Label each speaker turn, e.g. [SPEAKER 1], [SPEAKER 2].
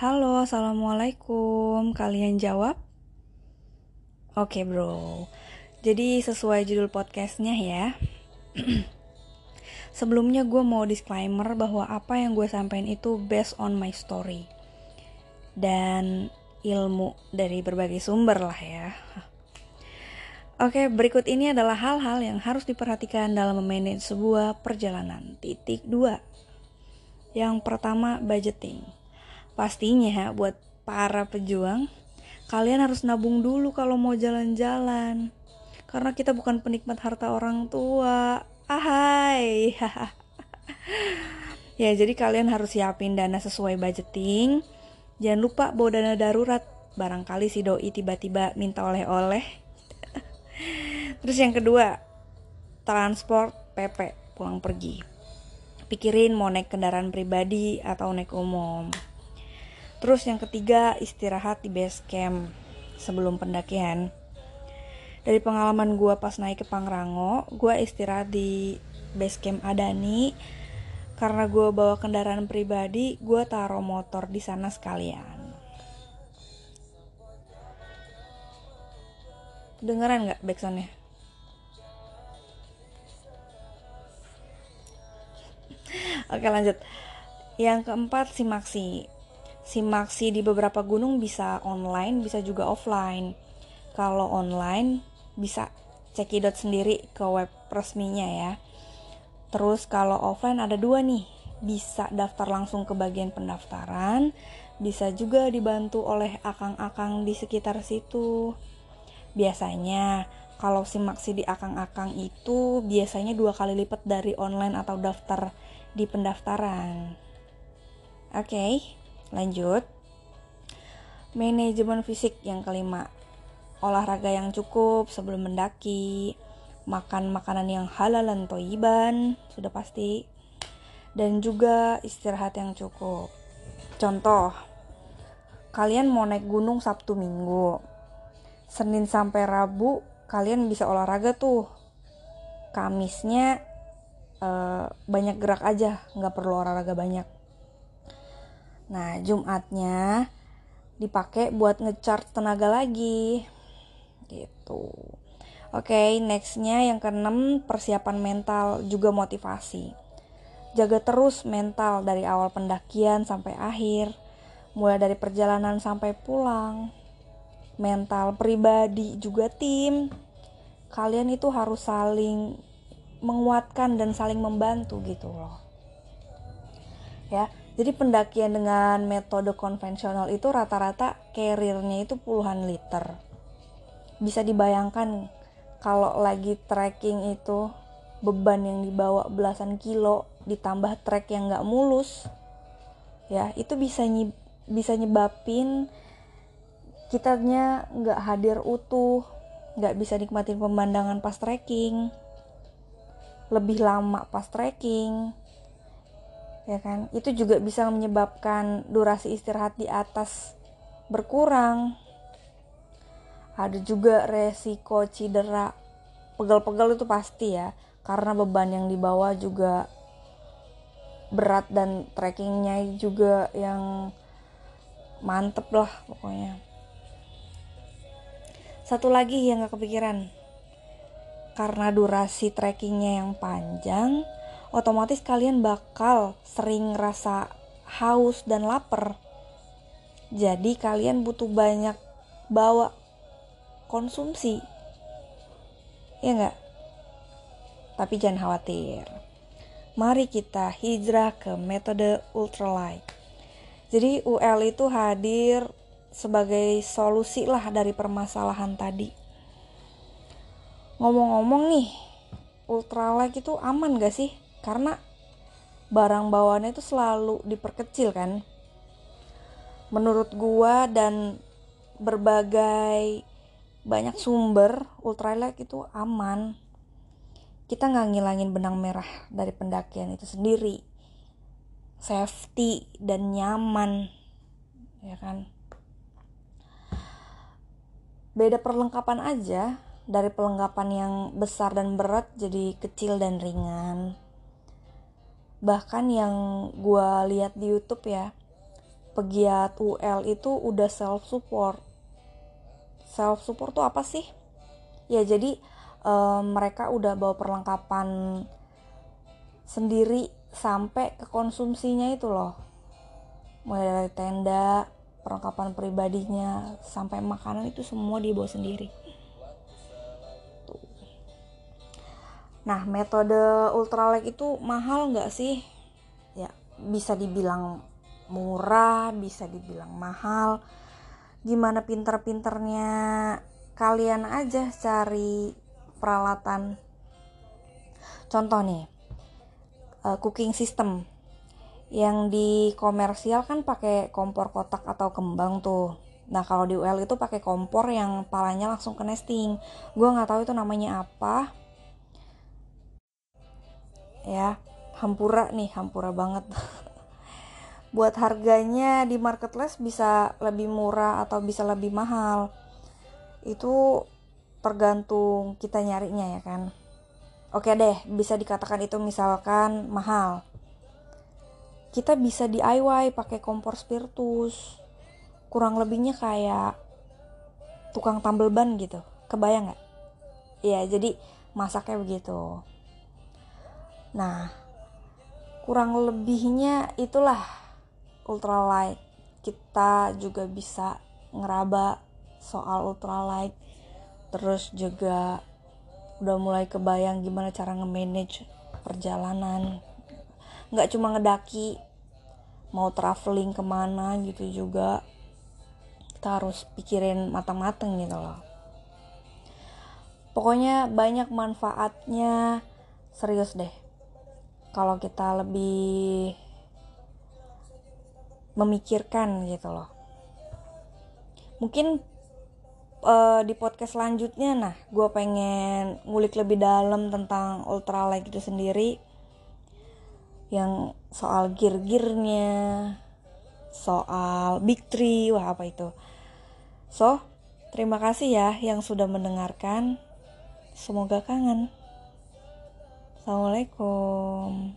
[SPEAKER 1] Halo, assalamualaikum. Kalian jawab? Oke, bro. Jadi, sesuai judul podcastnya ya. Sebelumnya, gue mau disclaimer bahwa apa yang gue sampaikan itu based on my story dan ilmu dari berbagai sumber lah ya. Oke, berikut ini adalah hal-hal yang harus diperhatikan dalam memanage sebuah perjalanan. Titik 2. Yang pertama, budgeting. Pastinya buat para pejuang, kalian harus nabung dulu kalau mau jalan-jalan. Karena kita bukan penikmat harta orang tua. Ahai. ya, jadi kalian harus siapin dana sesuai budgeting. Jangan lupa bawa dana darurat. Barangkali si doi tiba-tiba minta oleh-oleh. Terus yang kedua, transport PP pulang pergi. Pikirin mau naik kendaraan pribadi atau naik umum. Terus yang ketiga istirahat di base camp sebelum pendakian. Dari pengalaman gue pas naik ke Pangrango, gue istirahat di base camp Adani karena gue bawa kendaraan pribadi, gue taruh motor di sana sekalian. Dengeran nggak backsoundnya? Oke lanjut. Yang keempat simaksi simaksi di beberapa gunung bisa online, bisa juga offline. Kalau online bisa cekidot sendiri ke web resminya ya. Terus kalau offline ada dua nih, bisa daftar langsung ke bagian pendaftaran, bisa juga dibantu oleh akang-akang di sekitar situ. Biasanya kalau simaksi di akang-akang itu biasanya dua kali lipat dari online atau daftar di pendaftaran. Oke. Okay. Lanjut. Manajemen fisik yang kelima. Olahraga yang cukup sebelum mendaki. Makan makanan yang halal dan toiban, sudah pasti. Dan juga istirahat yang cukup. Contoh, kalian mau naik gunung Sabtu Minggu. Senin sampai Rabu kalian bisa olahraga tuh. Kamisnya uh, banyak gerak aja, nggak perlu olahraga banyak Nah, Jumatnya dipakai buat ngecharge tenaga lagi. Gitu. Oke, okay, nextnya yang keenam persiapan mental juga motivasi. Jaga terus mental dari awal pendakian sampai akhir, mulai dari perjalanan sampai pulang. Mental pribadi juga tim. Kalian itu harus saling menguatkan dan saling membantu gitu loh. Ya, jadi pendakian dengan metode konvensional itu rata-rata carrier-nya itu puluhan liter. Bisa dibayangkan kalau lagi trekking itu beban yang dibawa belasan kilo ditambah trek yang nggak mulus, ya itu bisa nyib bisa nyebabin kitanya nggak hadir utuh, nggak bisa nikmatin pemandangan pas trekking, lebih lama pas trekking, ya kan? Itu juga bisa menyebabkan durasi istirahat di atas berkurang. Ada juga resiko cedera. Pegel-pegel itu pasti ya. Karena beban yang dibawa juga berat dan trekkingnya juga yang mantep lah pokoknya. Satu lagi yang gak kepikiran. Karena durasi trekkingnya yang panjang otomatis kalian bakal sering rasa haus dan lapar. Jadi kalian butuh banyak bawa konsumsi. Ya enggak? Tapi jangan khawatir. Mari kita hijrah ke metode ultralight. Jadi UL itu hadir sebagai solusi lah dari permasalahan tadi. Ngomong-ngomong nih, ultralight itu aman gak sih? Karena barang bawaannya itu selalu diperkecil kan? Menurut gua dan berbagai banyak sumber ultralight itu aman. Kita nggak ngilangin benang merah dari pendakian itu sendiri. Safety dan nyaman ya kan? Beda perlengkapan aja. Dari perlengkapan yang besar dan berat jadi kecil dan ringan bahkan yang gue lihat di YouTube ya pegiat UL itu udah self support self support tuh apa sih? Ya jadi um, mereka udah bawa perlengkapan sendiri sampai ke konsumsinya itu loh. Mulai dari tenda perlengkapan pribadinya sampai makanan itu semua dibawa sendiri nah metode ultralight itu mahal nggak sih? Ya bisa dibilang murah bisa dibilang mahal. Gimana pinter-pinternya kalian aja cari peralatan? Contoh nih uh, cooking system. Yang di komersial kan pakai kompor kotak atau kembang tuh. Nah kalau di UL itu pakai kompor yang palanya langsung ke nesting. Gue nggak tahu itu namanya apa ya hampura nih hampura banget. Buat harganya di marketplace bisa lebih murah atau bisa lebih mahal. Itu tergantung kita nyarinya ya kan. Oke deh bisa dikatakan itu misalkan mahal. Kita bisa DIY pakai kompor spiritus. Kurang lebihnya kayak tukang tambal ban gitu. Kebayang nggak? Ya jadi masaknya begitu nah kurang lebihnya itulah ultralight. Kita juga bisa ngeraba soal ultralight terus juga udah mulai kebayang gimana cara nge-manage perjalanan. Nggak cuma ngedaki mau traveling ke mana gitu juga kita harus pikirin matang-matang gitu loh. Pokoknya banyak manfaatnya. Serius deh kalau kita lebih memikirkan gitu loh. Mungkin uh, di podcast selanjutnya nah gue pengen ngulik lebih dalam tentang ultralight itu sendiri. Yang soal gear-gearnya soal big tree wah apa itu. So terima kasih ya yang sudah mendengarkan. Semoga kangen assalamualaikum